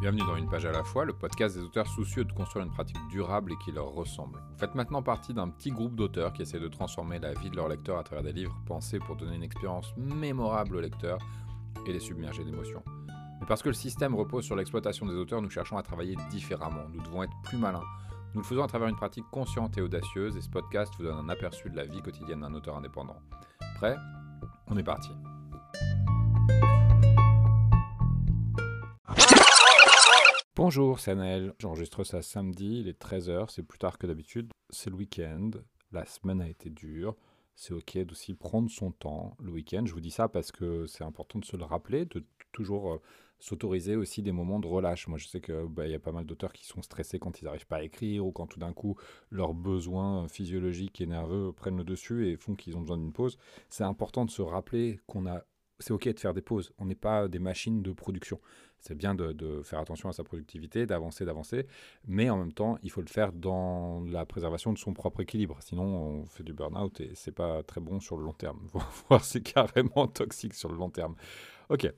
Bienvenue dans Une page à la fois, le podcast des auteurs soucieux de construire une pratique durable et qui leur ressemble. Vous faites maintenant partie d'un petit groupe d'auteurs qui essaient de transformer la vie de leurs lecteurs à travers des livres pensés pour donner une expérience mémorable aux lecteurs et les submerger d'émotions. Mais parce que le système repose sur l'exploitation des auteurs, nous cherchons à travailler différemment. Nous devons être plus malins. Nous le faisons à travers une pratique consciente et audacieuse et ce podcast vous donne un aperçu de la vie quotidienne d'un auteur indépendant. Prêt? On est parti. Bonjour, c'est Anaël. J'enregistre ça samedi, il est 13h, c'est plus tard que d'habitude. C'est le week-end, la semaine a été dure. C'est ok d'aussi prendre son temps le week-end. Je vous dis ça parce que c'est important de se le rappeler, de toujours euh, s'autoriser aussi des moments de relâche. Moi, je sais qu'il bah, y a pas mal d'auteurs qui sont stressés quand ils n'arrivent pas à écrire ou quand tout d'un coup leurs besoins physiologiques et nerveux prennent le dessus et font qu'ils ont besoin d'une pause. C'est important de se rappeler qu'on a c'est ok de faire des pauses. On n'est pas des machines de production. C'est bien de, faire attention à sa productivité, d'avancer, d'avancer, mais en même temps, il faut le faire dans la préservation de son propre équilibre. Sinon, on fait du burn-out et c'est pas très bon sur le long terme. Voire c'est carrément toxique sur le long terme. Ok.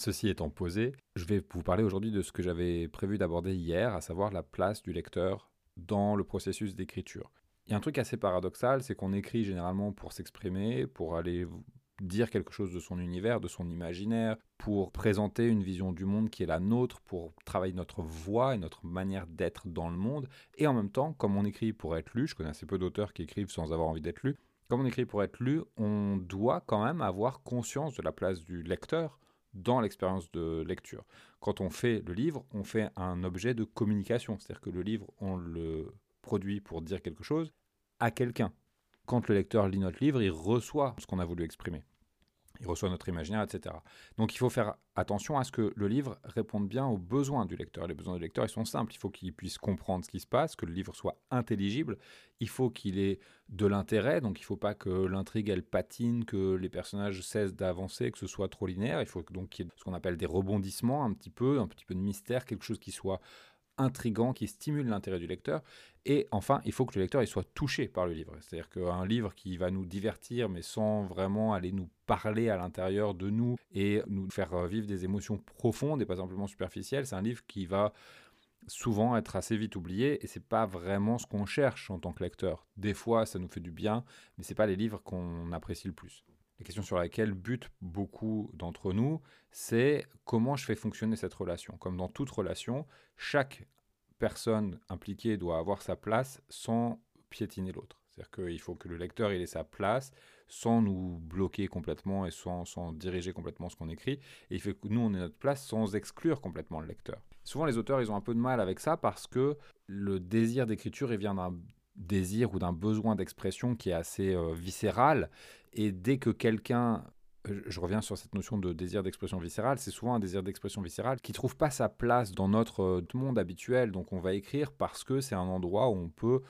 Ceci étant posé, je vais vous parler aujourd'hui de ce que j'avais prévu d'aborder hier, à savoir la place du lecteur dans le processus d'écriture. Il y a un truc assez paradoxal, c'est qu'on écrit généralement pour s'exprimer, pour aller dire quelque chose de son univers, de son imaginaire, pour présenter une vision du monde qui est la nôtre, pour travailler notre voix et notre manière d'être dans le monde. Et en même temps, comme on écrit pour être lu, je connais assez peu d'auteurs qui écrivent sans avoir envie d'être lu, comme on écrit pour être lu, on doit quand même avoir conscience de la place du lecteur dans l'expérience de lecture. Quand on fait le livre, on fait un objet de communication, c'est-à-dire que le livre, on le produit pour dire quelque chose à quelqu'un quand le lecteur lit notre livre, il reçoit ce qu'on a voulu exprimer. Il reçoit notre imaginaire, etc. Donc il faut faire attention à ce que le livre réponde bien aux besoins du lecteur. Les besoins du lecteur, ils sont simples. Il faut qu'il puisse comprendre ce qui se passe, que le livre soit intelligible. Il faut qu'il ait de l'intérêt. Donc il ne faut pas que l'intrigue, elle patine, que les personnages cessent d'avancer, que ce soit trop linéaire. Il faut donc qu'il y ait ce qu'on appelle des rebondissements un petit peu, un petit peu de mystère, quelque chose qui soit intrigant, qui stimule l'intérêt du lecteur. Et enfin, il faut que le lecteur il soit touché par le livre. C'est-à-dire qu'un livre qui va nous divertir, mais sans vraiment aller nous parler à l'intérieur de nous et nous faire vivre des émotions profondes et pas simplement superficielles, c'est un livre qui va souvent être assez vite oublié et c'est pas vraiment ce qu'on cherche en tant que lecteur. Des fois, ça nous fait du bien, mais c'est pas les livres qu'on apprécie le plus la question sur laquelle butent beaucoup d'entre nous, c'est comment je fais fonctionner cette relation. Comme dans toute relation, chaque personne impliquée doit avoir sa place sans piétiner l'autre. C'est-à-dire qu'il faut que le lecteur ait sa place sans nous bloquer complètement et sans, sans diriger complètement ce qu'on écrit. Et il faut que nous, on ait notre place sans exclure complètement le lecteur. Souvent, les auteurs, ils ont un peu de mal avec ça parce que le désir d'écriture, il vient d'un désir ou d'un besoin d'expression qui est assez euh, viscéral. Et dès que quelqu'un je reviens sur cette notion de désir d'expression viscérale, c'est souvent un désir d'expression viscérale qui trouve pas sa place dans notre euh, monde habituel. Donc on va écrire parce que c'est un endroit où on peut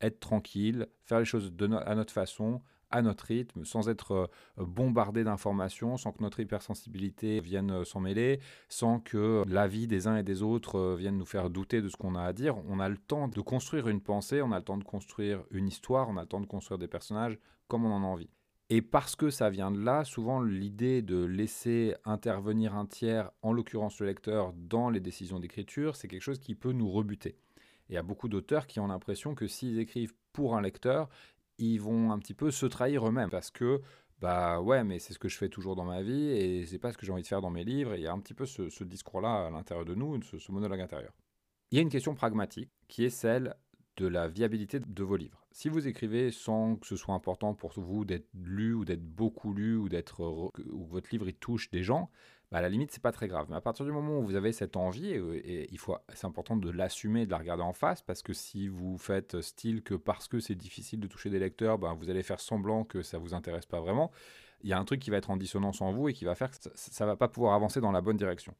être tranquille, faire les choses à notre façon, à notre rythme, sans être euh, bombardé d'informations, sans que notre hypersensibilité vienne euh, s'en mêler, sans que l'avis des uns et des autres euh, vienne nous faire douter de ce qu'on a à dire. On a le temps de construire une pensée, on a le temps de construire une histoire, on a le temps de construire des personnages comme on en a envie. Et parce que ça vient de là, souvent l'idée de laisser intervenir un tiers, en l'occurrence le lecteur, dans les décisions d'écriture, c'est quelque chose qui peut nous rebuter. il y a beaucoup d'auteurs qui ont l'impression que s'ils écrivent pour un lecteur, ils vont un petit peu se trahir eux-mêmes parce que bah ouais, mais c'est ce que je fais toujours dans ma vie et c'est pas ce que j'ai envie de faire dans mes livres. il y a un petit peu ce, discours-là à l'intérieur de nous, ce, monologue intérieur. Il y a une question pragmatique qui est celle de la viabilité de vos livres. Si vous écrivez sans que ce soit important pour vous d'être lu ou d'être beaucoup lu ou d'être que votre livre il touche des gens, bah, à la limite, c'est pas très grave. Mais à partir du moment où vous avez cette envie, et, il faut, c'est important de l'assumer, de la regarder en face, parce que si vous faites style que parce que c'est difficile de toucher des lecteurs, bah, vous allez faire semblant que ça vous intéresse pas vraiment, il y a un truc qui va être en dissonance en vous et qui va faire que ça, ne va pas pouvoir avancer dans la bonne direction.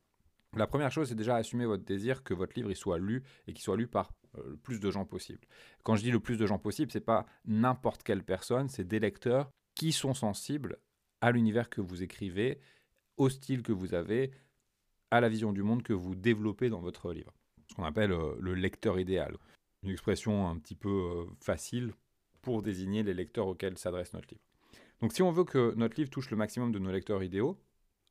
La première chose, c'est déjà assumer votre désir que votre livre il soit lu et qu'il soit lu par euh, le plus de gens possible. Quand je dis le plus de gens possible, c'est pas n'importe quelle personne, c'est des lecteurs qui sont sensibles à l'univers que vous écrivez au style que vous avez, à la vision du monde que vous développez dans votre livre. Ce qu'on appelle euh, le lecteur idéal. Une expression un petit peu euh, facile pour désigner les lecteurs auxquels s'adresse notre livre. Donc si on veut que notre livre touche le maximum de nos lecteurs idéaux,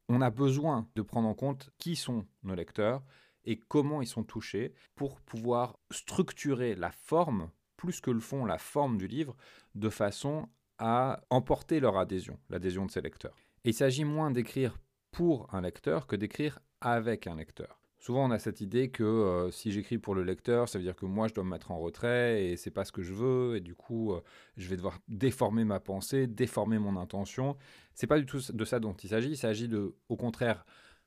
on a besoin de prendre en compte qui sont nos lecteurs et comment ils sont touchés pour pouvoir structurer la forme, plus que le fond, la forme du livre, de façon à emporter leur adhésion, l'adhésion de ces lecteurs. Il s'agit moins d'écrire pour un lecteur que d'écrire avec un lecteur. Souvent, on a cette idée que euh, si j'écris pour le lecteur, ça veut dire que moi, je dois me mettre en retrait et c'est pas ce que je veux, et du coup, euh, je vais devoir déformer ma pensée, déformer mon intention. C'est pas du tout de ça dont il s'agit. Il s'agit de, au contraire,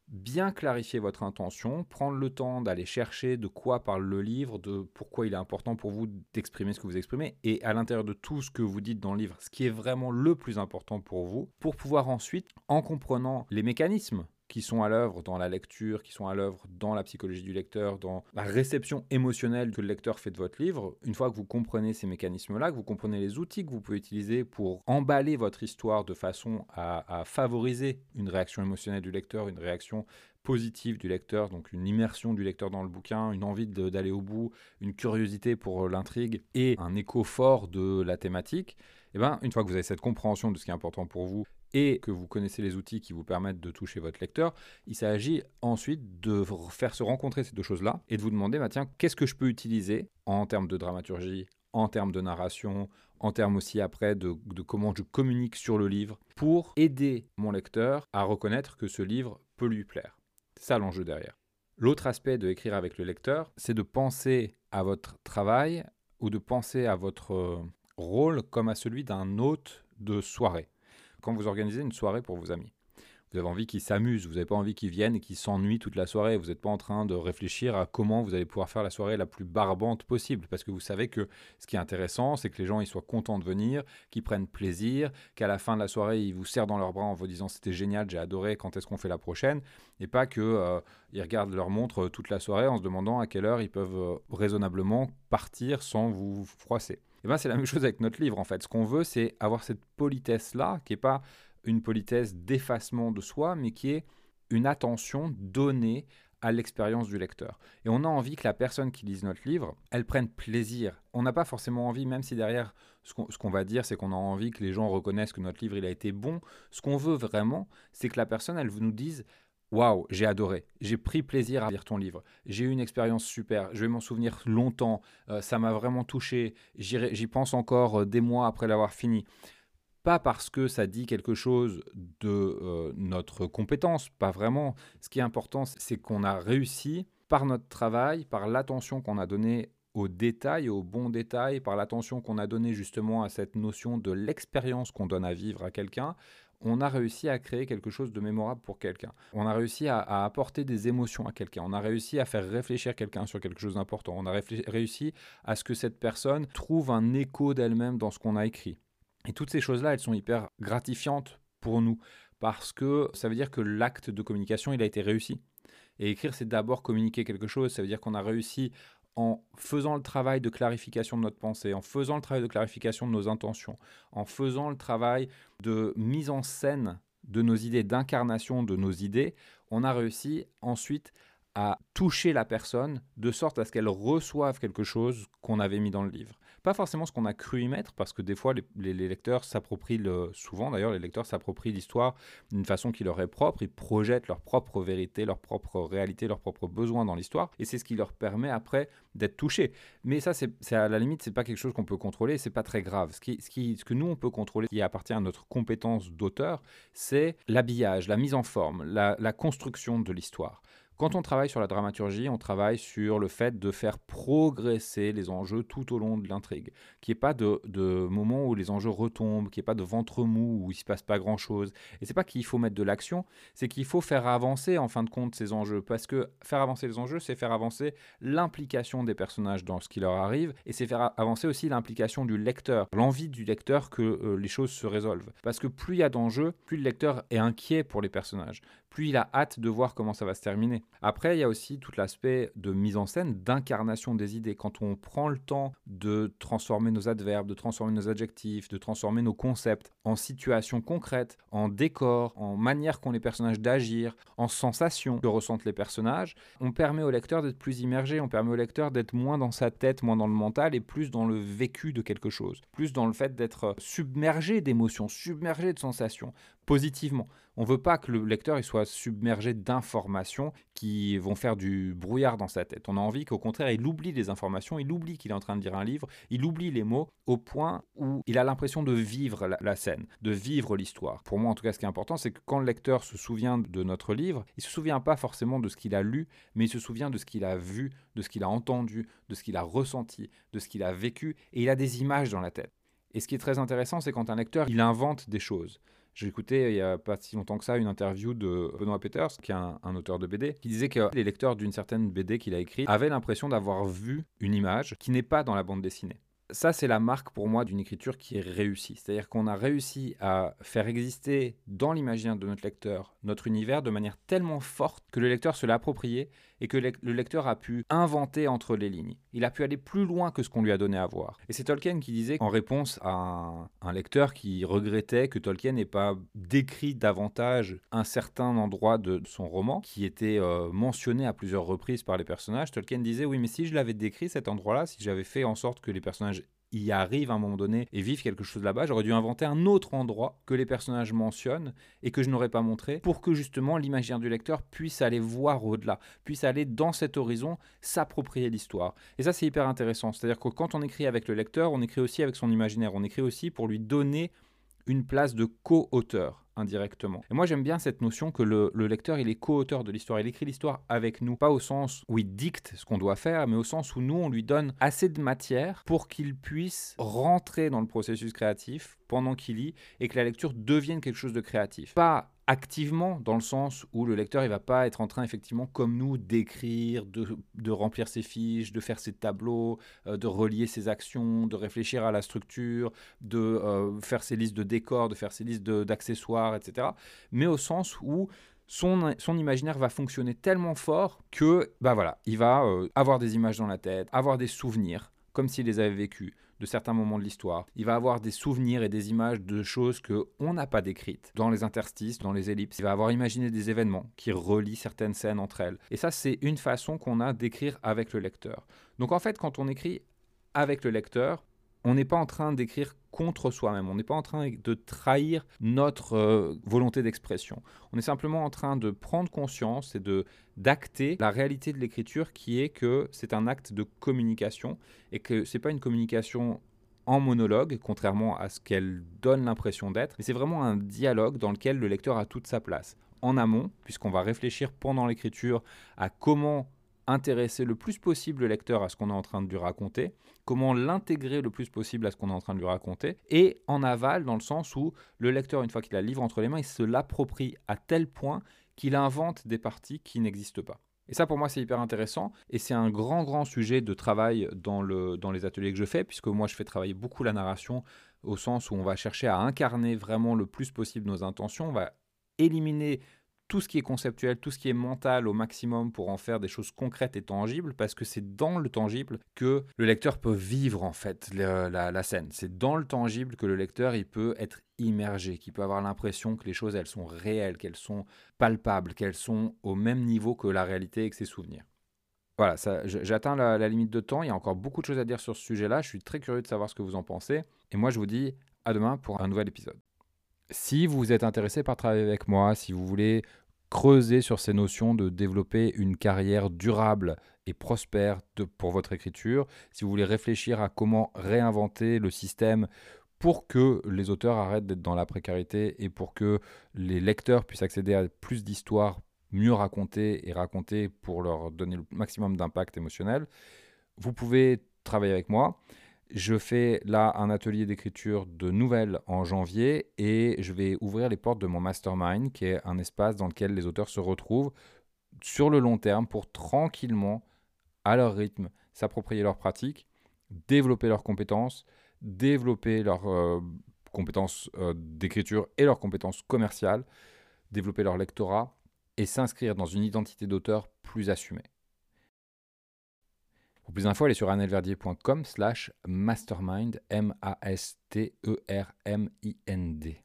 bien clarifier votre intention, prendre le temps d'aller chercher de quoi parle le livre, de pourquoi il est important pour vous d'exprimer ce que vous exprimez, et à l'intérieur de tout ce que vous dites dans le livre, ce qui est vraiment le plus important pour vous, pour pouvoir ensuite, en comprenant les mécanismes qui sont à l'œuvre dans la lecture, qui sont à l'œuvre dans la psychologie du lecteur, dans la réception émotionnelle que le lecteur fait de votre livre, une fois que vous comprenez ces mécanismes-là, que vous comprenez les outils que vous pouvez utiliser pour emballer votre histoire de façon à, favoriser une réaction émotionnelle du lecteur, une réaction positive du lecteur, donc une immersion du lecteur dans le bouquin, une envie d'aller au bout, une curiosité pour l'intrigue et un écho fort de la thématique, eh ben, une fois que vous avez cette compréhension de ce qui est important pour vous et que vous connaissez les outils qui vous permettent de toucher votre lecteur, il s'agit ensuite de faire se rencontrer ces deux choses-là et de vous demander, bah, tiens, qu'est-ce que je peux utiliser en termes de dramaturgie, en termes de narration, en termes aussi après de, de, comment je communique sur le livre, pour aider mon lecteur à reconnaître que ce livre peut lui plaire. C'est ça l'enjeu derrière. L'autre aspect de écrire avec le lecteur, c'est de penser à votre travail ou de penser à votre euh, rôle comme à celui d'un hôte de soirée quand vous organisez une soirée pour vos amis. Vous avez envie qu'ils s'amusent, vous n'avez pas envie qu'ils viennent et qu'ils s'ennuient toute la soirée. Vous n'êtes pas en train de réfléchir à comment vous allez pouvoir faire la soirée la plus barbante possible. Parce que vous savez que ce qui est intéressant, c'est que les gens soient contents de venir, qu'ils prennent plaisir, qu'à la fin de la soirée, ils vous serrent dans leurs bras en vous disant c'était génial, j'ai adoré, quand est-ce qu'on fait la prochaine? Et pas qu'ils euh, regardent leur montre toute la soirée en se demandant à quelle heure ils peuvent euh, raisonnablement partir sans vous froisser. Et ben c'est la même chose avec notre livre en fait. Ce qu'on veut, c'est avoir cette politesse là, qui est pas une politesse d'effacement de soi, mais qui est une attention donnée à l'expérience du lecteur. Et on a envie que la personne qui lise notre livre, elle prenne plaisir. On n'a pas forcément envie, même si derrière, ce qu'on va dire, c'est qu'on a envie que les gens reconnaissent que notre livre, il a été bon. Ce qu'on veut vraiment, c'est que la personne, elle nous dise, Waouh, j'ai adoré. J'ai pris plaisir à lire ton livre. J'ai eu une expérience super. Je vais m'en souvenir longtemps. Euh, ça m'a vraiment touché. J'y pense encore euh, des mois après l'avoir fini. Pas parce que ça dit quelque chose de euh, notre compétence, pas vraiment. Ce qui est important, c'est qu'on a réussi par notre travail, par l'attention qu'on a donnée aux détails, aux bons détails, par l'attention qu'on a donnée justement à cette notion de l'expérience qu'on donne à vivre à quelqu'un, on a réussi à créer quelque chose de mémorable pour quelqu'un. On a réussi à, apporter des émotions à quelqu'un. On a réussi à faire réfléchir quelqu'un sur quelque chose d'important. On a réussi à ce que cette personne trouve un écho d'elle-même dans ce qu'on a écrit. Et toutes ces choses-là, elles sont hyper gratifiantes pour nous parce que ça veut dire que l'acte de communication, il a été réussi. Et écrire, c'est d'abord communiquer quelque chose. Ça veut dire qu'on a réussi en faisant le travail de clarification de notre pensée, en faisant le travail de clarification de nos intentions, en faisant le travail de mise en scène de nos idées, d'incarnation de nos idées, on a réussi ensuite à toucher la personne de sorte à ce qu'elle reçoive quelque chose qu'on avait mis dans le livre. Pas forcément ce qu'on a cru y mettre, parce que des fois, les, lecteurs s'approprient, le, souvent d'ailleurs, les lecteurs s'approprient l'histoire d'une façon qui leur est propre, ils projettent leur propre vérité, leur propre réalité, leurs propres besoins dans l'histoire, et c'est ce qui leur permet après d'être touchés. Mais ça, c'est à la limite, c'est pas quelque chose qu'on peut contrôler, c'est pas très grave. Ce, qui, ce, qui, ce que nous, on peut contrôler, qui appartient à notre compétence d'auteur, c'est l'habillage, la mise en forme, la construction de l'histoire. Quand on travaille sur la dramaturgie, on travaille sur le fait de faire progresser les enjeux tout au long de l'intrigue. Qu'il n'y ait pas de, moments où les enjeux retombent, qu'il n'y ait pas de ventre mou, où il ne se passe pas grand-chose. Et c'est pas qu'il faut mettre de l'action, c'est qu'il faut faire avancer en fin de compte ces enjeux. Parce que faire avancer les enjeux, c'est faire avancer l'implication des personnages dans ce qui leur arrive, et c'est faire avancer aussi l'implication du lecteur, l'envie du lecteur que euh, les choses se résolvent. Parce que plus il y a d'enjeux, plus le lecteur est inquiet pour les personnages, plus il a hâte de voir comment ça va se terminer. Après, il y a aussi tout l'aspect de mise en scène, d'incarnation des idées. Quand on prend le temps de transformer nos adverbes, de transformer nos adjectifs, de transformer nos concepts en situations concrètes, en décors, en manière qu'ont les personnages d'agir, en sensations que ressentent les personnages, on permet au lecteur d'être plus immergé, on permet au lecteur d'être moins dans sa tête, moins dans le mental et plus dans le vécu de quelque chose, plus dans le fait d'être submergé d'émotions, submergé de sensations, positivement. On ne veut pas que le lecteur il soit submergé d'informations qui vont faire du brouillard dans sa tête. On a envie qu'au contraire, il oublie les informations, il oublie qu'il est en train de lire un livre, il oublie les mots au point où il a l'impression de vivre la, scène, de vivre l'histoire. Pour moi, en tout cas, ce qui est important, c'est que quand le lecteur se souvient de notre livre, il se souvient pas forcément de ce qu'il a lu, mais il se souvient de ce qu'il a vu, de ce qu'il a entendu, de ce qu'il a ressenti, de ce qu'il a vécu, et il a des images dans la tête. Et ce qui est très intéressant, c'est quand un lecteur, il invente des choses. J'ai écouté il n'y a pas si longtemps que ça une interview de Benoît Peters, qui est un, auteur de BD, qui disait que les lecteurs d'une certaine BD qu'il a écrite avaient l'impression d'avoir vu une image qui n'est pas dans la bande dessinée ça, c'est la marque pour moi d'une écriture qui est réussie. C'est-à-dire qu'on a réussi à faire exister dans l'imaginaire de notre lecteur notre univers de manière tellement forte que le lecteur se l'a approprié et que le lecteur a pu inventer entre les lignes. Il a pu aller plus loin que ce qu'on lui a donné à voir. Et c'est Tolkien qui disait, en réponse à un, lecteur qui regrettait que Tolkien n'ait pas décrit davantage un certain endroit de son roman, qui était euh, mentionné à plusieurs reprises par les personnages, Tolkien disait, oui, mais si je l'avais décrit cet endroit-là, si j'avais fait en sorte que les personnages y arrivent à un moment donné et vivent quelque chose là-bas, j'aurais dû inventer un autre endroit que les personnages mentionnent et que je n'aurais pas montré pour que justement l'imaginaire du lecteur puisse aller voir au-delà, puisse aller dans cet horizon, s'approprier l'histoire. Et ça, c'est hyper intéressant. C'est-à-dire que quand on écrit avec le lecteur, on écrit aussi avec son imaginaire, on écrit aussi pour lui donner une place de co-auteur indirectement. Et moi j'aime bien cette notion que le, lecteur il est co-auteur de l'histoire, il écrit l'histoire avec nous, pas au sens où il dicte ce qu'on doit faire, mais au sens où nous on lui donne assez de matière pour qu'il puisse rentrer dans le processus créatif pendant qu'il lit et que la lecture devienne quelque chose de créatif. Activement dans le sens où le lecteur il va pas être en train effectivement comme nous d'écrire, de, remplir ses fiches, de faire ses tableaux, euh, de relier ses actions, de réfléchir à la structure, de euh, faire ses listes de décors, de faire ses listes d'accessoires, etc. Mais au sens où son, son, imaginaire va fonctionner tellement fort que bah voilà, il va euh, avoir des images dans la tête, avoir des souvenirs comme s'il les avait vécus de certains moments de l'histoire. Il va avoir des souvenirs et des images de choses que on n'a pas décrites dans les interstices, dans les ellipses. Il va avoir imaginé des événements qui relient certaines scènes entre elles. Et ça, c'est une façon qu'on a d'écrire avec le lecteur. Donc en fait, quand on écrit avec le lecteur, on n'est pas en train d'écrire contre soi-même, on n'est pas en train de trahir notre euh, volonté d'expression. On est simplement en train de prendre conscience et de d'acter la réalité de l'écriture qui est que c'est un acte de communication et que c'est pas une communication en monologue, contrairement à ce qu'elle donne l'impression d'être, mais c'est vraiment un dialogue dans lequel le lecteur a toute sa place. En amont, puisqu'on va réfléchir pendant l'écriture à comment intéresser le plus possible le lecteur à ce qu'on est en train de lui raconter, comment l'intégrer le plus possible à ce qu'on est en train de lui raconter, et en aval, dans le sens où le lecteur, une fois qu'il a le livre entre les mains, il se l'approprie à tel point qu'il invente des parties qui n'existent pas. Et ça, pour moi, c'est hyper intéressant. Et c'est un grand, grand sujet de travail dans, le, dans les ateliers que je fais, puisque moi, je fais travailler beaucoup la narration, au sens où on va chercher à incarner vraiment le plus possible nos intentions. On va éliminer tout ce qui est conceptuel, tout ce qui est mental au maximum pour en faire des choses concrètes et tangibles, parce que c'est dans le tangible que le lecteur peut vivre en fait la, scène. C'est dans le tangible que le lecteur il peut être immergé, qu'il peut avoir l'impression que les choses elles sont réelles, qu'elles sont palpables, qu'elles sont au même niveau que la réalité et que ses souvenirs. Voilà, j'atteins la, la limite de temps. Il y a encore beaucoup de choses à dire sur ce sujet-là. Je suis très curieux de savoir ce que vous en pensez. Et moi, je vous dis à demain pour un nouvel épisode. Si vous êtes intéressé par travailler avec moi, si vous voulez creuser sur ces notions de développer une carrière durable et prospère pour votre écriture, si vous voulez réfléchir à comment réinventer le système pour que les auteurs arrêtent d'être dans la précarité et pour que les lecteurs puissent accéder à plus d'histoires mieux racontées et racontées pour leur donner le maximum d'impact émotionnel, vous pouvez travailler avec moi. Je fais là un atelier d'écriture de nouvelles en janvier et je vais ouvrir les portes de mon mastermind, qui est un espace dans lequel les auteurs se retrouvent sur le long terme pour tranquillement, à leur rythme, s'approprier leurs pratiques, développer leurs compétences, développer leurs euh, compétences euh, d'écriture et leurs compétences commerciales, développer leur lectorat et s'inscrire dans une identité d'auteur plus assumée. Pour plus d'infos, allez sur annelverdier.com slash mastermind, M-A-S-T-E-R-M-I-N-D.